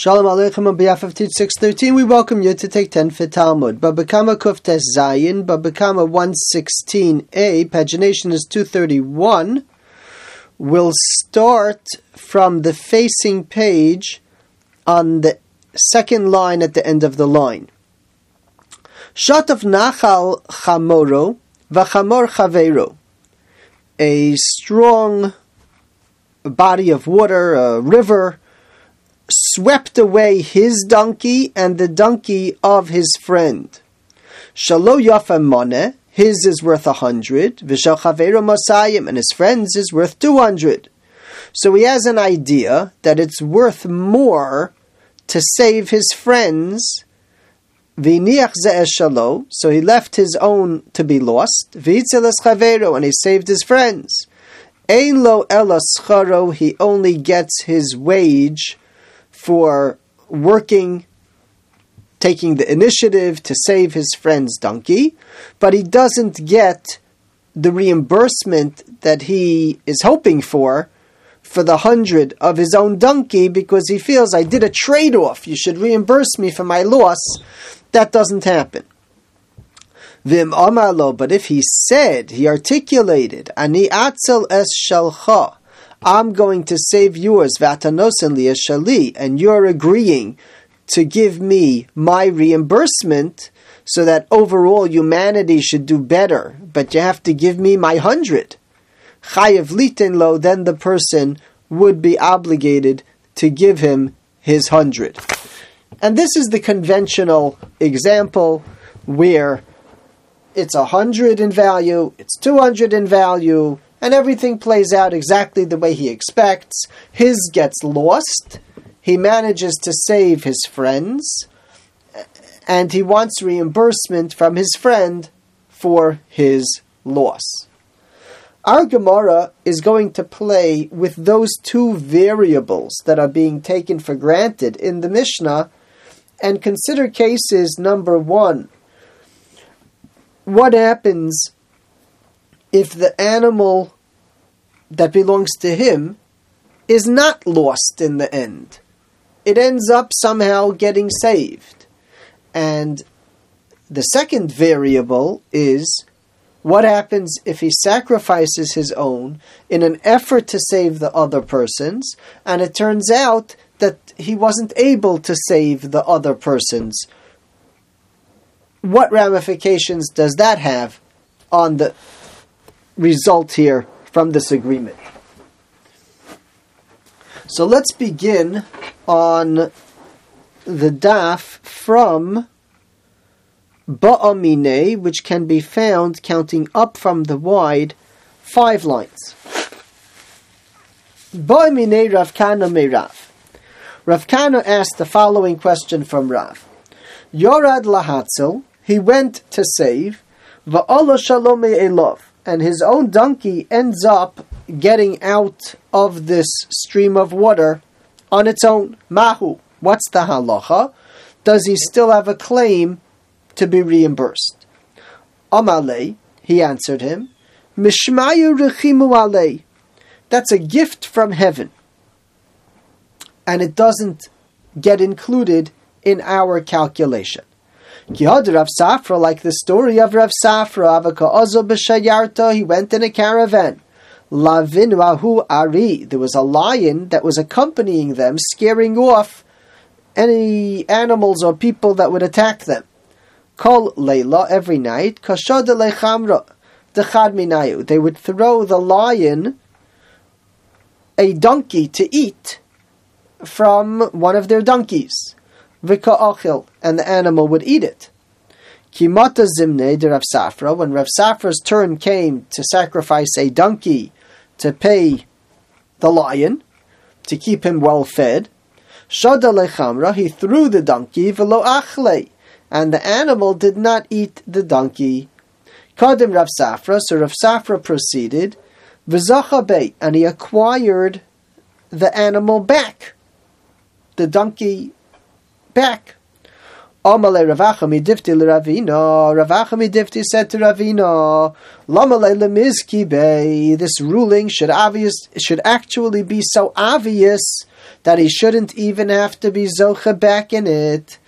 Shalom Aleichem on behalf of Teach 613, we welcome you to take 10 for Talmud. Babakama Kuftes Zayin, Babakama 116a, pagination is 231. We'll start from the facing page on the second line at the end of the line. Shot of Nachal Chamoro, Vachamor Chavero. A strong body of water, a river, swept away his donkey and the donkey of his friend. Shalo yafa his is worth a hundred, v'shal chavero masayim, and his friend's is worth two hundred. So he has an idea that it's worth more to save his friends. V'niach shalo, so he left his own to be lost. V'itzeles chavero, and he saved his friends. Ein lo elascharo, he only gets his wage for working, taking the initiative to save his friend's donkey, but he doesn't get the reimbursement that he is hoping for for the hundred of his own donkey because he feels I did a trade off. You should reimburse me for my loss. That doesn't happen. Vim Amarlo, but if he said, he articulated, Ani Atzel es Shalcha, I'm going to save yours, Vatanosen Shali, and you're agreeing to give me my reimbursement so that overall humanity should do better, but you have to give me my hundred. Chayev litin lo, then the person would be obligated to give him his hundred. And this is the conventional example where it's a hundred in value, it's two hundred in value, and everything plays out exactly the way he expects. His gets lost. He manages to save his friends, and he wants reimbursement from his friend for his loss. Our Gemara is going to play with those two variables that are being taken for granted in the Mishnah and consider cases number one. What happens if the animal that belongs to him is not lost in the end. It ends up somehow getting saved. And the second variable is what happens if he sacrifices his own in an effort to save the other person's, and it turns out that he wasn't able to save the other person's? What ramifications does that have on the result here from this agreement. So let's begin on the daf from Ba'amine, which can be found counting up from the wide five lines. Ba'amine Rav Kana me Rav. Rav Kana asked the following question from Rav. Yorad lahatzel, he went to save, va'ala shalom elov and his own donkey ends up getting out of this stream of water on its own. Mahu. What's the halacha? Does he still have a claim to be reimbursed? Amale, he answered him, Mishmayu rechimu ale. That's a gift from heaven. And it doesn't get included in our calculation. Kihad Rav Safra, like the story of Rav Safra, Avaka Ozo b'shayarta, he went in a caravan. Lavin Rahu Ari, there was a lion that was accompanying them, scaring off any animals or people that would attack them. Kol Leila, every night, Kashad Lechamra, Dechad Minayu, they would throw the lion a donkey to eat from one of their donkeys v'ka'achil, and the animal would eat it. Kimata zimne de Rav Safra, when Rav Safra's turn came to sacrifice a donkey to pay the lion, to keep him well fed, shada lechamra, he threw the donkey v'lo achle, and the animal did not eat the donkey. Kadim Rav Safra, so Rav Safra proceeded, v'zachabe, and he acquired the animal back. The donkey back. Amale said to Lamale Lemizki. This ruling should obvious should actually be so obvious that he shouldn't even have to be zocha back in it.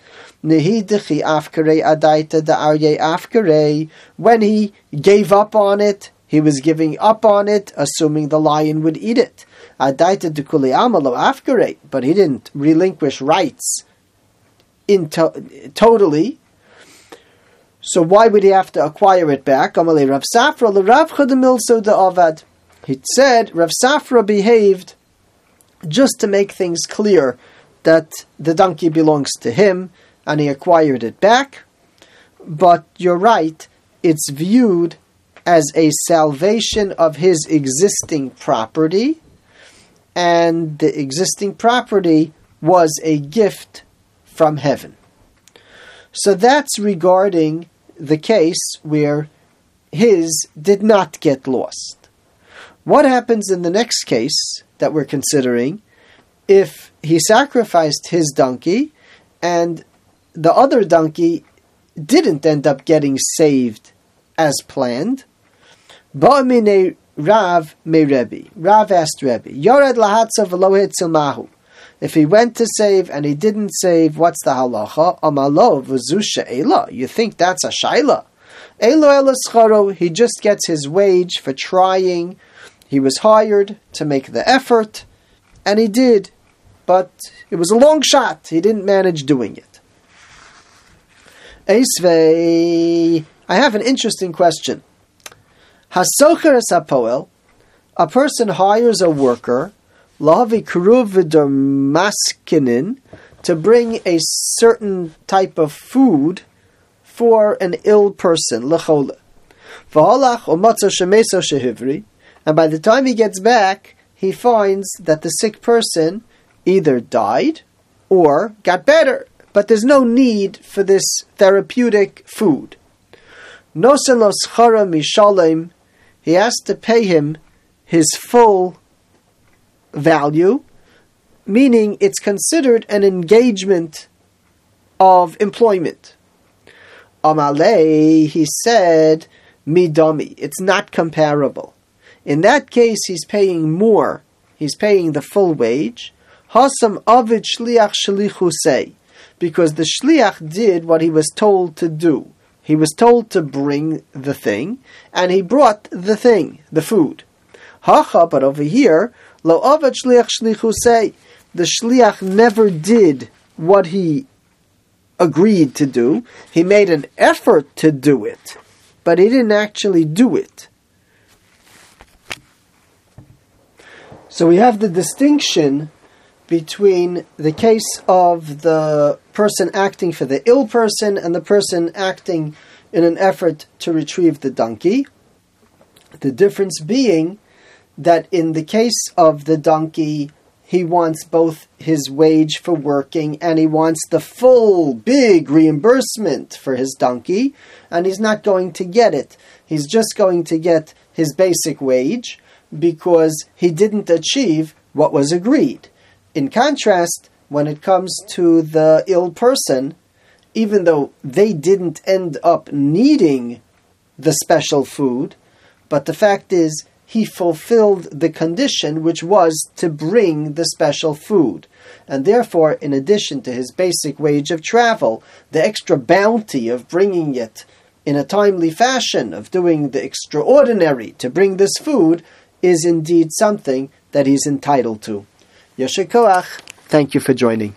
Adaita da arye. When he gave up on it, he was giving up on it, assuming the lion would eat it. Adaita dukuli amalo afkare, but he didn't relinquish rights in to- totally. So why would he have to acquire it back? Rav Safra. He said Rav Safra behaved just to make things clear that the donkey belongs to him and he acquired it back. But you're right, it's viewed as a salvation of his existing property, and the existing property was a gift from heaven. So that's regarding the case where his did not get lost. What happens in the next case that we're considering if he sacrificed his donkey and the other donkey didn't end up getting saved as planned? Ba'amine Rav me. Rav asked Rebbe, Yored lahatzav v'lo mahu. If he went to save and he didn't save, what's the halacha? Amalo v'zusha ela. You think that's a shaila? Elo elascharo. He just gets his wage for trying. He was hired to make the effort, and he did. But it was a long shot. He didn't manage doing it. Esvei. I have an interesting question. Hasocher. A person hires a worker lahavi maskinin to bring a certain type of food for an ill person lechole. And by the time he gets back, he finds that the sick person either died or got better, but there's no need for this therapeutic food. He has to pay him his full value, meaning it's considered an engagement of employment. Amale, he said, midami, it's not comparable. In that case, he's paying more. He's paying the full wage. Hasam avid shliach shlichu say, because the shliach did what he was told to do. He was told to bring the thing, and he brought the thing, the food. Hacha, but over here, lo avid shliach shlichu say, the shliach never did what he agreed to do. He made an effort to do it, but he didn't actually do it. So we have the distinction between the case of the person acting for the ill person and the person acting in an effort to retrieve the donkey. The difference being that in the case of the donkey, he wants both his wage for working and he wants the full big reimbursement for his donkey, and he's not going to get it. He's just going to get his basic wage because he didn't achieve what was agreed. In contrast, when it comes to the ill person, even though they didn't end up needing the special food, but the fact is he fulfilled the condition which was to bring the special food. And therefore, in addition to his basic wage of travel, the extra bounty of bringing it in a timely fashion, of doing the extraordinary to bring this food, is indeed something that he's entitled to. Yeshikoach, thank you for joining.